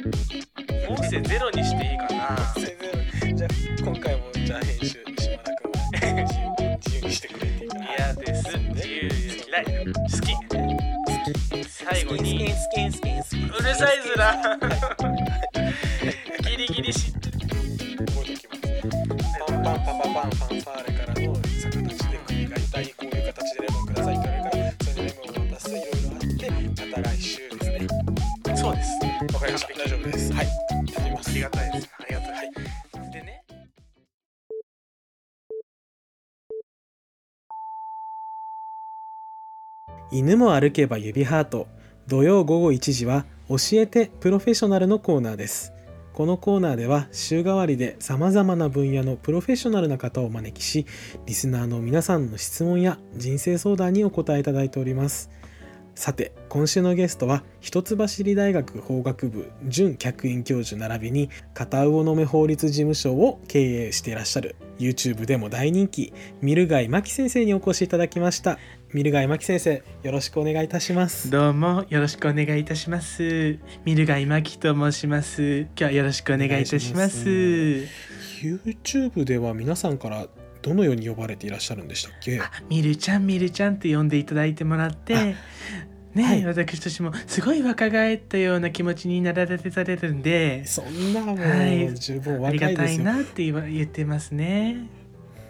音声ゼロにしていいかな。全然じゃあ今回もじゃあ編集島田君は自由にしてくれていいかな嫌です。自由嫌い好き。最後に。スキンスキンスキンうるさいずら犬も歩けば指ハート。土曜午後1時は教えてプロフェッショナルのコーナーです。このコーナーでは週替わりで様々な分野のプロフェッショナルな方をお招きしリスナーの皆さんの質問や人生相談にお答えいただいております。さて今週のゲストは一橋理大学法学部準客員教授並びに片魚の目法律事務所を経営していらっしゃる YouTube でも大人気ミルガイ真紀先生にお越しいただきました。ミルガイ真紀先生よろしくお願いいたします。どうもよろしくお願いいたします。ミルガイマキと申します。今日はよろしくお願いいたします。お願 YouTube では皆さんからどのように呼ばれていらっしゃるんでしたっけ？あミルちゃんミルちゃんって呼んでいただいてもらってあね、はい。私たちもすごい若返ったような気持ちになられてされるんでそんなもはい。う十分おありがたい若いですよ、なって言ってますね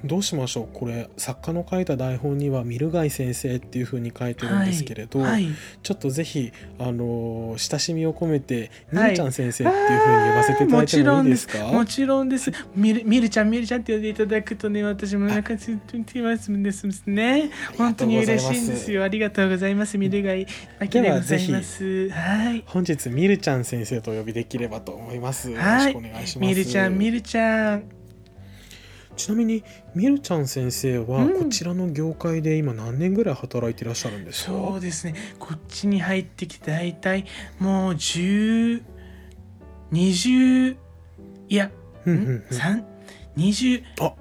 どうしましょう？これ作家の書いた台本にはミルガイ先生っていう風に書いてるんですけれど、はい、ちょっとぜひあのー親しみを込めてミはいルちゃん先生っていう風に呼ばせていただいてもいいですか、もちろんです。ミルミルちゃんミルちゃんって呼んでいただくとね私もなんかついてますんですね。本当に嬉しいんですよ。ありがとうございます。ミルガイマキでございます。はい本日ミルちゃん先生とお呼びできればと思います、はいよろしくお願いします。ミルちゃんミルちゃんちなみにミルちゃん先生はうん。こちらの業界で今何年ぐらい働いていらっしゃるんですか、そうですね。こっちに入ってきて大体もう1020いやうんうんうん。三20あ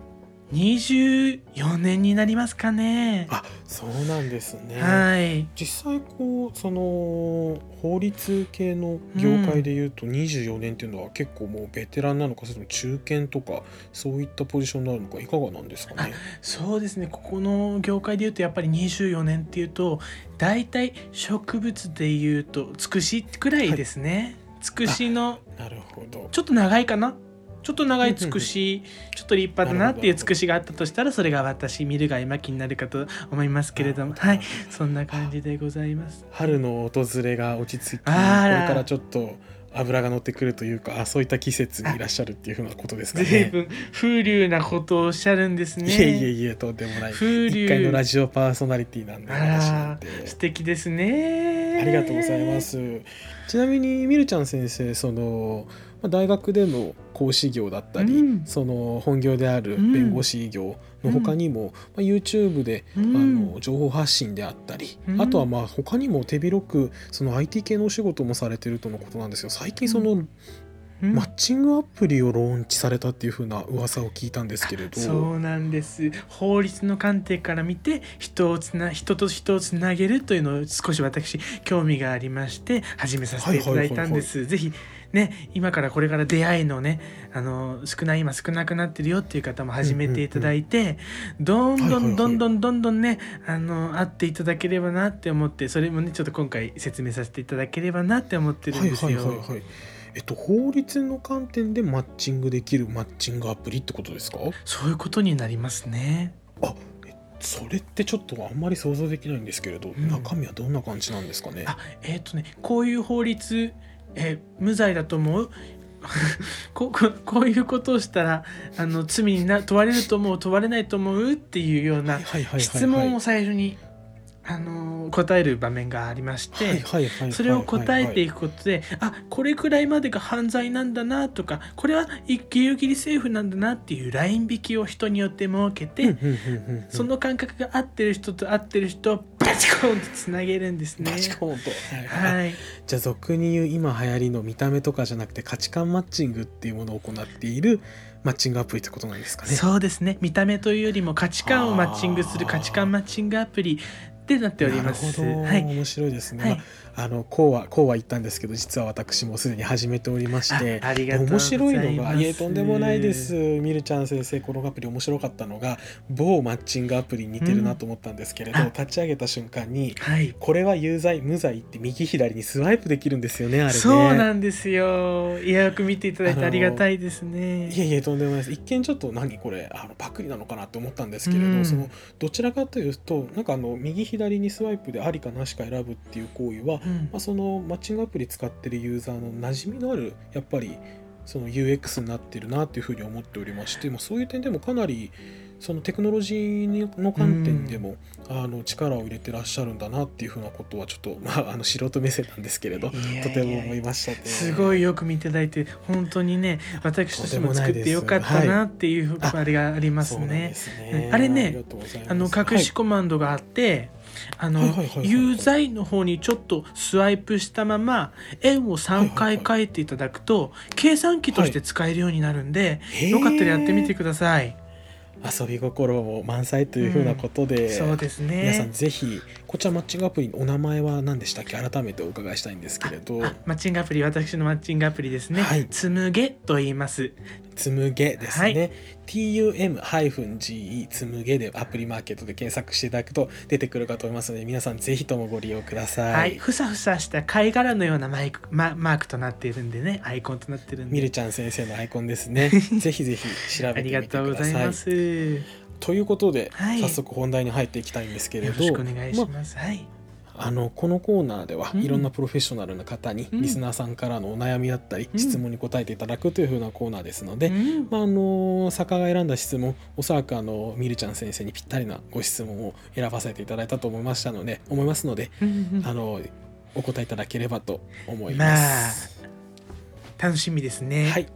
24年になりますかね。あそうなんですね、はい。実際こうその法律系の業界でいうと24年っていうのは結構もうベテランなのかそれとも中堅とかそういったポジションになるのかいかがなんですかね。そうですね。ここの業界でいうとやっぱり24年っていうと大体植物でいうとつくしくらいですね、つくしのなるほど。ちょっと長いかなちょっと長いつくしちょっと立派だなっていうつくしがあったとしたらそれが私見るが今気になるかと思いますけれども。はい。そんな感じでございます。春の訪れが落ち着きこれからちょっと脂が乗ってくるというかあそういった季節にいらっしゃるっていうふうなことですかね。風流なことをおっしゃるんですね。いえいえいえとんでもない。風流。一回のラジオパーソナリティなんで。あ私なんらて素敵ですね。ありがとうございます。ちなみにみるちゃん先生そのまあ大学での講師業だったり、うん。その本業であるうん。弁護士業の他にも、まあ、YouTube で、うん。あの情報発信であったり、うん。あとはまあ他にも手広くその IT 系のお仕事もされてるとのことなんですよ。最近その、うん。マッチングアプリをローンチされたっていう風な噂を聞いたんですけれど。そうなんです。法律の観点から見て人をつな人と人をつなげるというのを少し私興味がありまして始めさせていただいたんです、ぜひね今からこれから出会いのねあの少ない今少なくなってるよっていう方も始めていただいて、どんどんどんどんどんどんねあの会っていただければなって思ってそれもねちょっと今回説明させていただければなって思ってるんですよ。はいはいはいはい。えっと法律の観点でマッチングできるマッチングアプリってことですか？そういうことになりますね。あえそれってちょっとあんまり想像できないんですけれど、ん。中身はどんな感じなんですかね？あえっ、とねこういう法律、えー無罪だと思う？こここういうことをしたらあの罪にな問われると思う？問われないと思う？っていうような質問を最初に、あの答える場面がありまして、それを答えていくことで、あこれくらいまでが犯罪なんだなとかこれはギリギリセーフなんだなっていうライン引きを人によって設けて、その感覚が合ってる人と合ってる人をバチコーンとつなげるんですね。バチコーンと、はい。はい、じゃあ俗に言う今流行りの見た目とかじゃなくて価値観マッチングっていうものを行っているマッチングアプリってことなんですかね。そうですね。見た目というよりも価値観をマッチングする価値観マッチングアプリってなっております。なるほど、はい、面白いですね、はい。あのこうはこうは言ったんですけど実は私もすでに始めておりまして面白いのがいえとんでもないです。みるちゃん先生このアプリ面白かったのが某マッチングアプリに似てるなと思ったんですけれど、うん。あ。立ち上げた瞬間にはい。これは有罪無罪って右左にスワイプできるんですよねあれね。そうなんですよ。いやよく見ていただいてありがたいですね。いえいえとんでもないです。一見ちょっと何これあのパクリなのかなって思ったんですけれど、うん。そのどちらかというとなんかあの右左にスワイプでありかなしか選ぶっていう行為は、うんまあ、そのマッチングアプリ使ってるユーザーの馴染みのあるやっぱりその UX になってるなっていうふうに思っておりまして、まあ、そういう点でもかなりそのテクノロジーの観点でも、あの力を入れてらっしゃるんだなっていうふうなことはちょっと、まあ、あの素人目線なんですけれどとても思いましたね。すごいよく見ていただいて本当にね私としても作ってよかったなっていうはいあれがありますね。あれねあの隠しコマンドがあって、あの有罪の方にちょっとスワイプしたまま円を3回書いていただくと計算機として使えるようになるんで、よかったらやってみてください。遊び心も満載というふうなことで、そうですね。皆さんぜひこちらマッチングアプリのお名前は何でしたっけ？改めてお伺いしたいんですけれど。あマッチングアプリ私のマッチングアプリですね、はい。つむげと言いますつむげですね、はい。TUM-GE つむげでアプリマーケットで検索していただくと出てくるかと思いますので皆さんぜひともご利用ください、はい、ふさふさした貝殻のようなマイクママークとなっているんでねアイコンとなってるんで。みるちゃん先生のアイコンですね。ぜひぜひ調ありがべてみてとうございくださいます。ということで、はい。早速本題に入っていきたいんですけれど。よろしくお願いしまあます、はいあのこのコーナーではうん。いろんなプロフェッショナルな方にうん。リスナーさんからのお悩みだったりうん。質問に答えていただくというふうなコーナーですので、うん。まあ、あの作家が選んだ質問おそらくあのみるちゃん先生にぴったりなご質問を選ばせていただいたと思いましたので思いますのでうん。あのお答えいただければと思いままあす。楽しみですね。はい。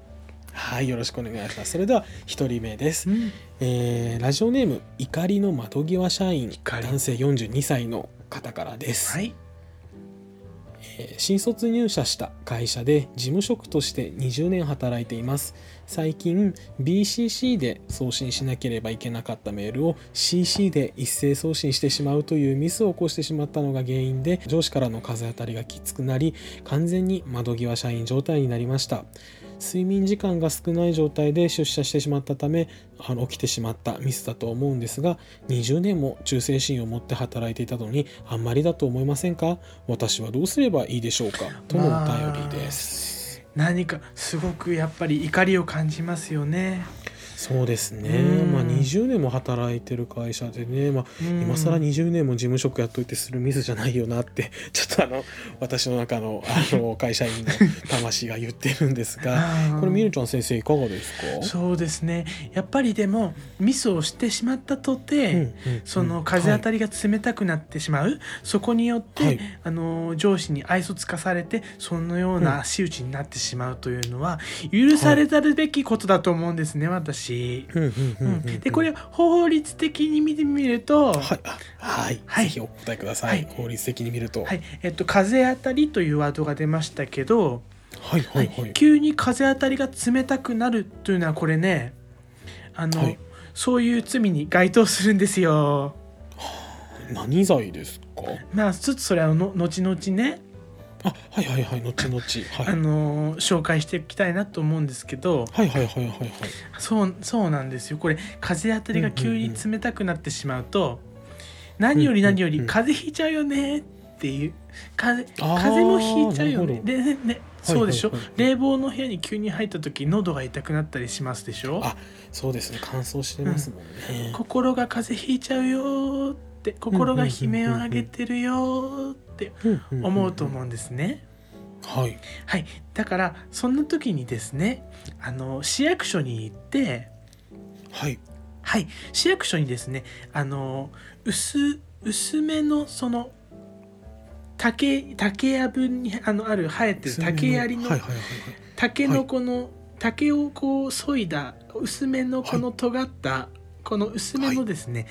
はい、よろしくお願いします。それでは一人目です。うん。えーラジオネーム怒りの窓際社員。男性42歳の方からです。はい。えー新卒入社した会社で事務職として20年働いています。最近 BCC で送信しなければいけなかったメールを CC で一斉送信してしまうというミスを起こしてしまったのが原因で上司からの風当たりがきつくなり完全に窓際社員状態になりました睡眠時間が少ない状態で出社してしまったためあの起きてしまったミスだと思うんですが20年も忠誠心を持って働いていたのにあんまりだと思いませんか？私はどうすればいいでしょうか？とのお便りです、何かすごくやっぱり怒りを感じますよね、そうですね。うん。まあ20年も働いてる会社でね、まあ、うん。今更20年も事務職やっといてするミスじゃないよなって ちょっとあの私の中のあの 会社員の魂が言ってるんですがこれみるちゃん先生いかがですか？そうですね。やっぱりでもミスをしてしまったとて、うんうんうん。その風当たりが冷たくなってしまう、そこによって、はい。あの上司に愛想つかされてそのような足打ちになってしまうというのは許されたるべきことだと思うんですね、私。うんうんうんううんんでこれ法律的に見てみると、はい、あはい、はいぜひお答えください。はい法律的に見ると。はいえっと、風当たりというワードが出ましたけど、はい、はい、ははいい。急に風当たりが冷たくなるというのはこれねあの、はいそういう罪に該当するんですよ。何罪ですか？まあちょっとそれはの後々ね、あ、はい、はい、はい、後々。はい。あの紹介していきたいなと思うんですけどはい、はい、はい、はい、はい。そうそうなんですよこれ風当たりが急に冷たくなってしまうと、何より何よりうんうんうん風邪ひいちゃうよねっていう風風邪もひいちゃうよねでねねそうでしょ、はいはいはい冷房の部屋に急に入った時喉が痛くなったりしますでしょ？あ、そうですね。乾燥してますもんね。心が風邪ひいちゃうよーって心が悲鳴を上げてるよーって思うと思うんですね。はい。はい、だからそんな時にですねあの市役所に行ってはい。はい市役所にですねあの薄薄めのその竹竹やぶにあのある生えてる竹槍のはい、はい、はい、はい。竹のこの竹をこう削いだ薄めのこの尖った、この薄めのですね、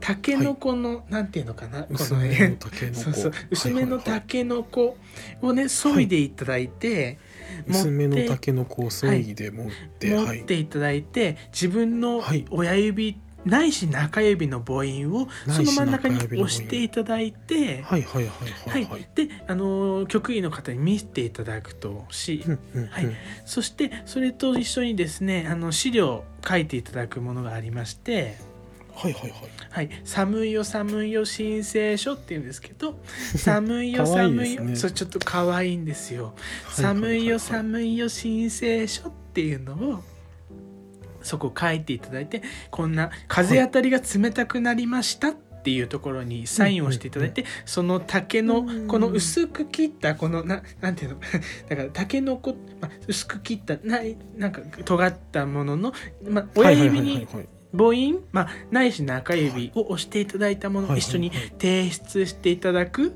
竹のこの、なんていうのかな？この薄めのね竹の子。そうそう。薄めのはいはい。はい竹の子をね削いでいただいて、持って薄めの竹の子を削いで持って、はい。持っていただいて自分のはい。親指ないし中指の母音をその真ん中に押していただいて、はいはいはいははい。いはい。であの局員の方に見せていただくとし、はい。そしてそれと一緒にですねあの資料書いていただくものがありましてはいはいはい。「はい、寒いよ寒いよ申請書」っていうんですけど「寒いよ寒いよ」ねそうちょっと可愛いんですよ。はいはいはい寒いよ寒いよ申請書っていうのをそこ書いていただいてこんな風当たりが冷たくなりましたっていうところにサインをしていただいてその竹のうん。この薄く切ったこのななんていうの？だから竹のこ、まあ、薄く切ったないなんか尖ったものの、まあ、親指にはいはいはいはい母音、まあ、ないし中指を押していただいたものを一緒に提出していただく？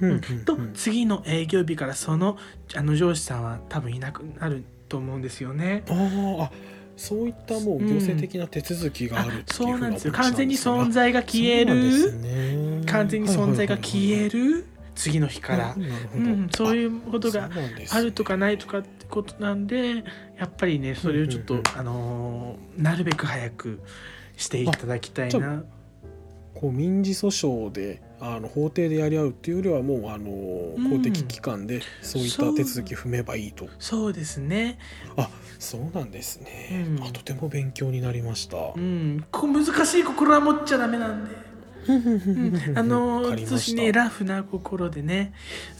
うんうんとうん。次の営業日からそのあの上司さんは多分いなくなると思うんですよね。あそういったもう行政的な手続きがあるっていうそうなんですよ。完全に存在が消える、ね。完全に存在が消えるる次の日から、うん、そういうことがあるとかないとかってことなんでやっぱりねそれをちょっと、うんうんあのーなるべく早くしていただきたいな。こう民事訴訟であの法廷でやり合うっていうよりはもうあのん。公的機関でそういった手続き踏めばいいと、そうですね。そうなんですね、うん。あとても勉強になりました、うん、こ難しい心は持っちゃダメなんで。うん、あのわかりました。少しねラフな心でね、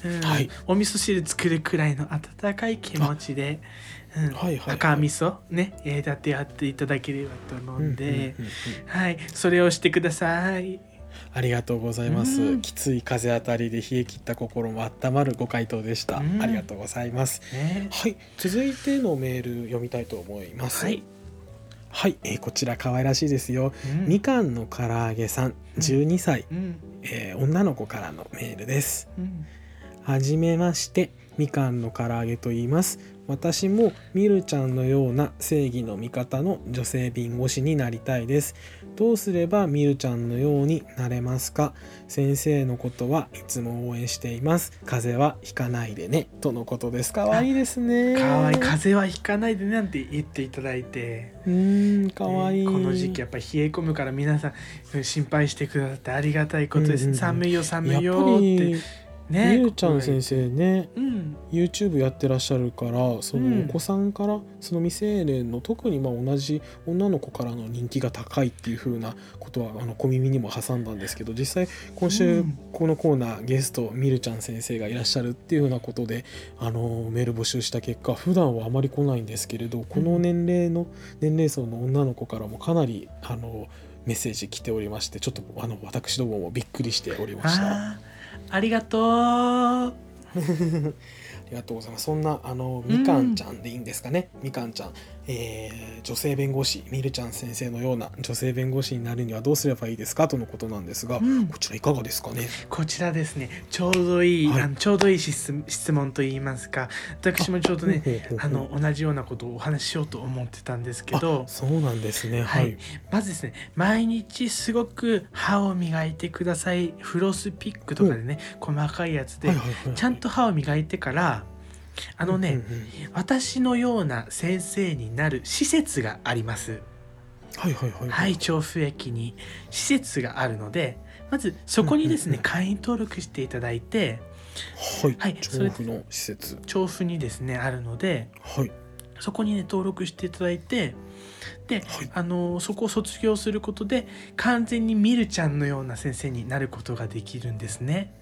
うん。はい。お味噌汁作るくらいの温かい気持ちで、うん。はいはいはい。赤味噌ねえーだってやっていただければと思うんで、はい。それをしてください。ありがとうございます、うん。きつい風当たりで冷え切った心も温まるご回答でした、うん。ありがとうございます。ね。はい。続いてのメール読みたいと思います。はい、はい、えーこちら可愛らしいですよ、うん。みかんの唐揚げさん12歳、うん。えー女の子からのメールです。うん。はじめましてみかんの唐揚げと言います。私もみるちゃんのような正義の味方の女性弁護士になりたいです。どうすればみるちゃんのようになれますか？先生のことはいつも応援しています。風邪はひかないでね。とのことです。かわいいですね。かわいい。風邪はひかないでねなんて言っていただいて。うーんかわいい、ねこの時期やっぱり冷え込むから皆さんうん心配してくださってありがたいことです、うんうんうん。寒いよ寒いよって。りね。みるちゃん先生ねうん、YouTube やってらっしゃるからそうん。のお子さんからその未成年の特にまあ同じ女の子からの人気が高いっていう風なことはあの小耳にも挟んだんですけど実際今う週ん。このコーナーゲストみるちゃん先生がいらっしゃるっていうようなことであのメール募集した結果普段はあまり来ないんですけれどこの年齢の年齢層の女の子からもかなりあのメッセージ来ておりましてちょっとあの私どももびっくりしておりました。ありがとう ありがとうございます。そんなあのみかんちゃんでいいんですかね。みかんちゃん、えー女性弁護士みるちゃん先生のような女性弁護士になるにはどうすればいいですか？とのことなんですが、うん。こちらいかがですかね？こちらですね。ちょうどいい、はい。あのちょうどいい質質問といいますか。私もちょうどねあの同じようなことをお話ししようと思ってたんですけどあそうなんですね。ははい。い。まずですね毎日すごく歯を磨いてください。フロスピックとかでね細かいやつで、はいはいはいはい。ちゃんと歯を磨いてからあのね、私のような先生になる施設があります。はいはいはいはい、調布駅に施設があるのでまずそこにですね、会員登録していただいてはい。はい調布の施設。調布にですねあるのではいそこにね登録していただいてではい。あのそこを卒業することで完全にミルちゃんのような先生になることができるんですね。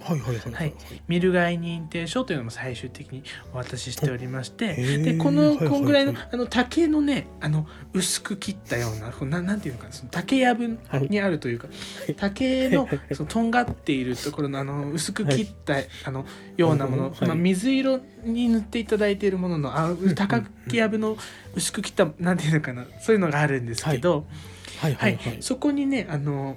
はいはいはいはい。ミルガイ認定証というのも最終的にお渡ししておりましてでこのこんぐらいのあの竹のねあの薄く切ったようなこうななんていうのかなその竹やぶにあるというか、い。竹のそのとんがっているところのあの薄く切った、あのようなもの、はいまあ、水色に塗っていただいているもののあん竹やぶの薄く切ったなんていうのかなそういうのがあるんですけど、はい。ははいい。はい。そこにねあの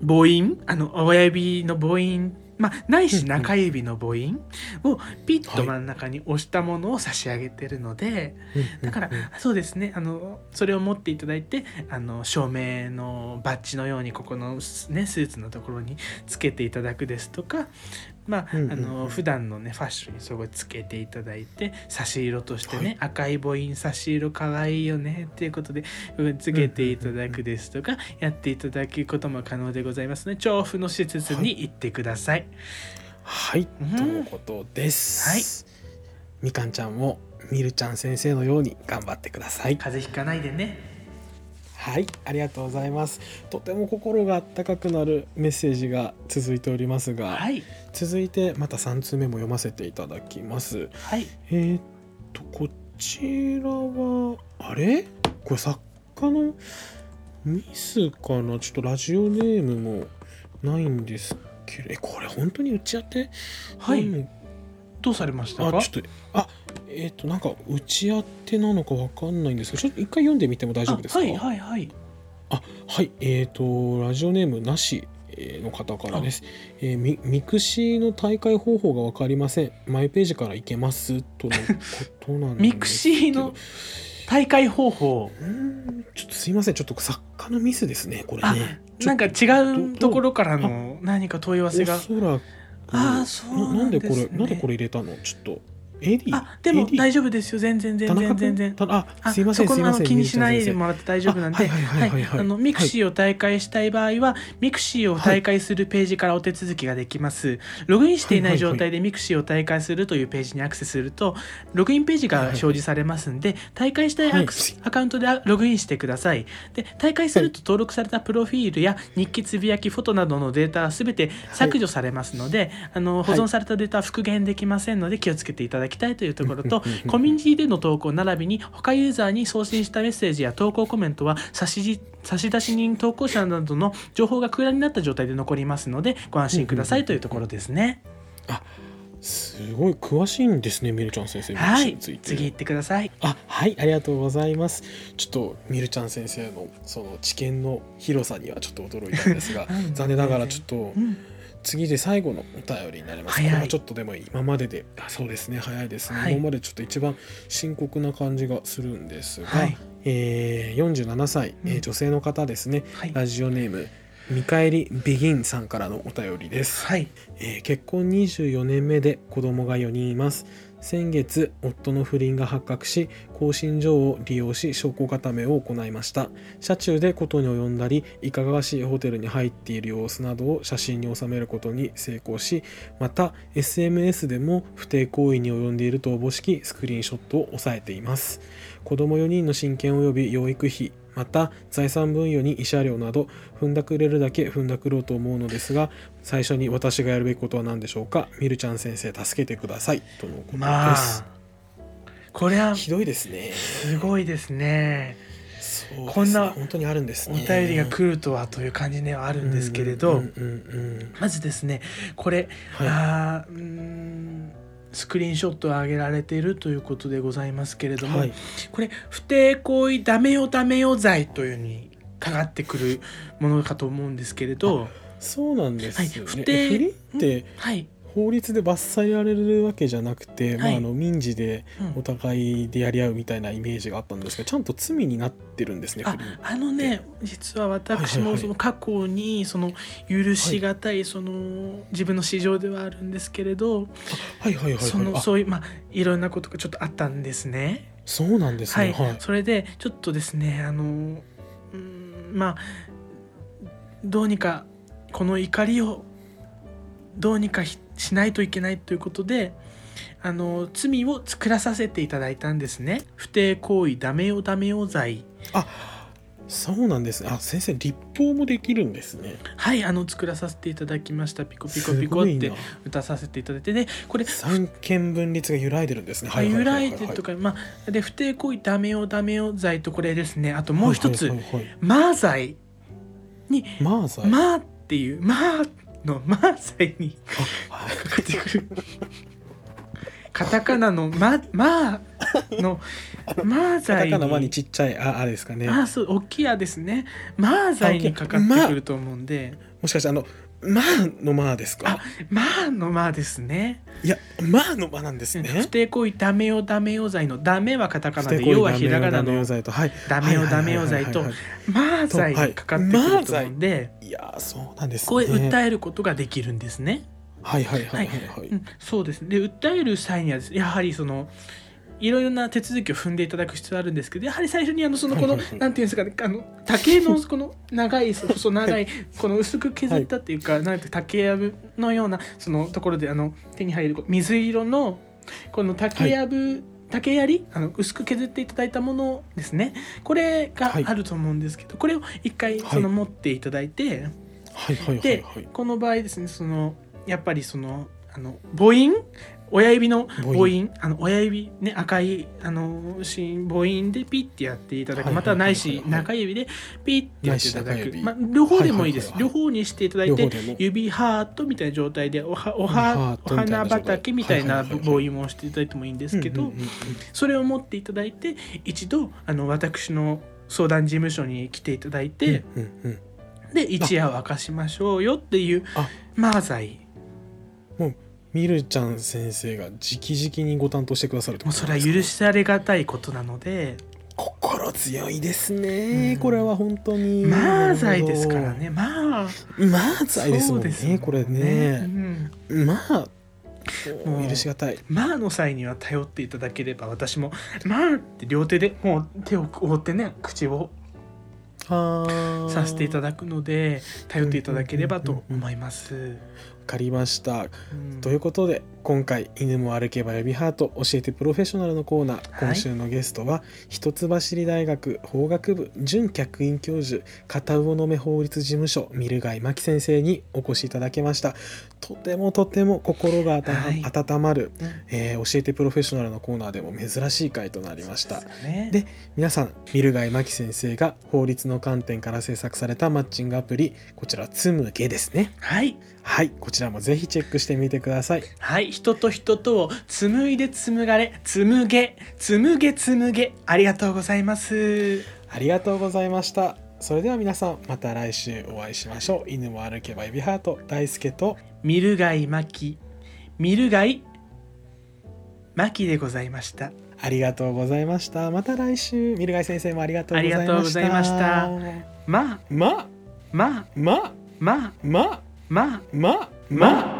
母音あの親指の母音まあないし中指の母音をピッと真ん中に押したものを差し上げてるので、だからそうですね。あのそれを持っていただいてあの照明のバッジのようにここの、ね、スーツのところにつけていただくですとかまあ、うんうんうんあの普段のねファッションにそこつけていただいて差し色としてね、赤い母音差し色かわいいよねっていうことでうんつけていただくですとか、やっていただくことも可能でございますので調布の施設に行ってください。はい、うんとのことです。みかんちゃんもみるちゃん先生のように頑張ってください。風邪ひかないでね。はい、ありがとうございます。とても心が温かくなるメッセージが続いておりますが、はい。続いてまた3通目も読ませていただきます。はい。えーっとこちらはあれ？これ作家のミスかな？ちょっとラジオネームもないんですけどえこれ本当に打ち当て？はい。うんどうされましたか？あちょっとあえーっとなんか打ち当てなのかわかんないんですけどちょっと一回読んでみても大丈夫ですか？あはいはいはい。あはいえーっとラジオネームなしえーの方からです、えーミミクシーの大会方法が分かりません。マイページから行けますとのことなんですミクシーの退会方法。うーんちょっとすいません。ちょっと作家のミスですねこれあねなんか違うところからの何か問い合わせが。おそらくあーそうなんでこれなんでこれ入れたの？ちょっと AD あでも大丈夫ですよ。全然全然全然。たああすいませんそこの気にしないでもらって大丈夫なんで。ミクシーを退会したい。場合は、ミクシーを退会するページからお手続きができます。ログインしていない状態で mixiを退会するというページにアクセスすると、ログインページが表示されますんで、退会したいアアカウントでログインしてください。で、退会すると登録されたプロフィールや日記、つぶやき、フォトなどのデータはすべて削除されますので、あの保存されたデータは復元できませんので気をつけていただきたいというところと、コミュニティでの投稿並びに他ユーザーに送信したメッセージや投稿コメントは差し出人投稿者などの情報が空欄になった状態で残りますのでご安心くださいというところですね。すごい詳しいんですねみるちゃん先生はい次行ってください。あはいありがとうございます。ちょっとみるちゃん先生のその知見の広さにはちょっと驚いたんですが うん。残念ながらちょっとうん次で最後のお便りになります。これはちょっとでも今までで、あそうですね、早いですね。はい。今までちょっと一番深刻な感じがするんですが、はい。えー47歳、えーうん。女性の方ですね、はい。ラジオネーム、見返りビギンさんからのお便りです。はい。えー結婚24年目で子供が4人います先月夫の不倫が発覚し更新状を利用し証拠固めを行いました。車中でことに及んだりいかがわしいホテルに入っている様子などを写真に収めることに成功しまた SMS でも不貞行為に及んでいるとおぼしきスクリーンショットを押さえています。子供4人の親権及び養育費また財産分与に慰謝料など踏んだくれるだけ踏んだくろうと思うのですが最初に私がやるべきことは何でしょうか？みるちゃん先生助けてください。とのことです、まあこれはひどいですね。すごいですね。そうこんな本当にあるんですおね便りが来るとはという感じではあるんですけれど、まずですねこれ、はい。あーうーんスクリーンショットを上げられているということでございますけれども、はい。これ不貞行為ダメよダメよ罪というふうにかかってくるものかと思うんですけれど、そうなんですよね、はい。不貞え不倫ってはい、法律で罰せられるわけじゃなくて、まあ、はい。あの民事でうん。お互いでやり合うみたいなイメージがあったんですけどちゃんと罪になってるんですねああのね実は私もその過去にその許しがたいその自分の市場ではあるんですけれどはいはいはいはい。そのあそういうまあいろんなことがちょっとあったんですね。そうなんですはい、ねはい、それでちょっとですねあのうーんまあどうにかこの怒りをどうにかししないといけないということであの罪を作らさせていただいたんですね。不貞行為ダメよダメよ罪そうなんです。ねあ先生立法もできるんですね。はいあの作らさせていただきました。ピコピコすピコって歌させていただいてでこれ三権分立が揺らいでるんですね。あ由来ででとかまあで不貞行為ダメよダメよ罪とこれですね。あともう一つはいはいはいはいマー罪にマーザイ？マーっていう。マーのマー罪にあはいかかってくる。カタカナのママーのマーカタ罪カナマににちっちゃいああれですかね。あそう大きいやですね。マー罪にかかってくると思うんで。もしかしてあのマーのマーですか？あマーのマーですね。いやマーのマーなんですね。不貞行為ダメよダメよ罪のダメはカタカナで要はひらがなダメよの罪と。はい。ダメよダメよ罪とはい。はいマー罪にかかってくると思うんで。いやーそうなんですね。こう訴えることができるんですね。はいはいはいはいはい、うん、そうです。ねで訴える際にはやはりそのいろいろな手続きを踏んでいただく必要があるんですけどやはり最初にあのそのこの、はいはいはい。なんていうんですかねあの竹のこの長い細長いこの薄く削ったっていうか、なんて竹やぶのようなそのところであの手に入る水色のこの竹やぶ、竹槍あの薄く削っていただいたものですね。これがはい。あると思うんですけど、これを一回はいその持っていただいて、ではいこの場合ですねそのやっぱりそのあの母音親指の母母音。あの親指ね赤いあのし母音でピッてやっていただく、はいまたはない。し中指でピッてやっていただく、まあ、両方でもいいです、両方にしていただいて指ハートみたいな状態でおはおはーお花畑みたいな母音をしていただいてもいいんですけど、それを持っていただいて一度あの私の相談事務所に来ていただいて、で一夜を明かしましょうよっていうあ。マーザイみるちゃん先生が直々にご担当してくださるもうそれは許されがたいことなので。心強いですね、うん。これは本当に。マーザイですからね。まあ。マーザイですもんねそうですこれうね、ん。まあもう許しがたい。まあの際には頼っていただければ私もまあって両手でもう手を覆ってね口をはさせていただだくので頼っていただければと思います。わかりました。うん。ということで今回「犬も歩けば指ハート教えてプロフェッショナル」のコーナー、はい。今週のゲストは一橋大学法学部準客員教授片魚目法律事務所ミルガイ真紀先生にお越しいただきましたとてもとても心がはい。温まる、うん。えー教えてプロフェッショナルのコーナーでも珍しい回となりました。ね。で皆さんミルガイ真紀先生が法律の観点から制作されたマッチングアプリこちらつむげですね。はい。はい。こちらもぜひチェックしてみてください。はい。人と人とを紡いで紡がれ紡げ紡げ紡げ。ありがとうございます。ありがとうございましたそれでは皆さんまた来週お会いしましょう。犬も歩けば指ハート。大輔と。ミルガイマキ。ミルガイマキでございました。ありがとうございました。また来週。ミルガイ先生もありがとうございました。ありがとうございました。ま。あま。ま。あま。ま。あま。ま。あま。ま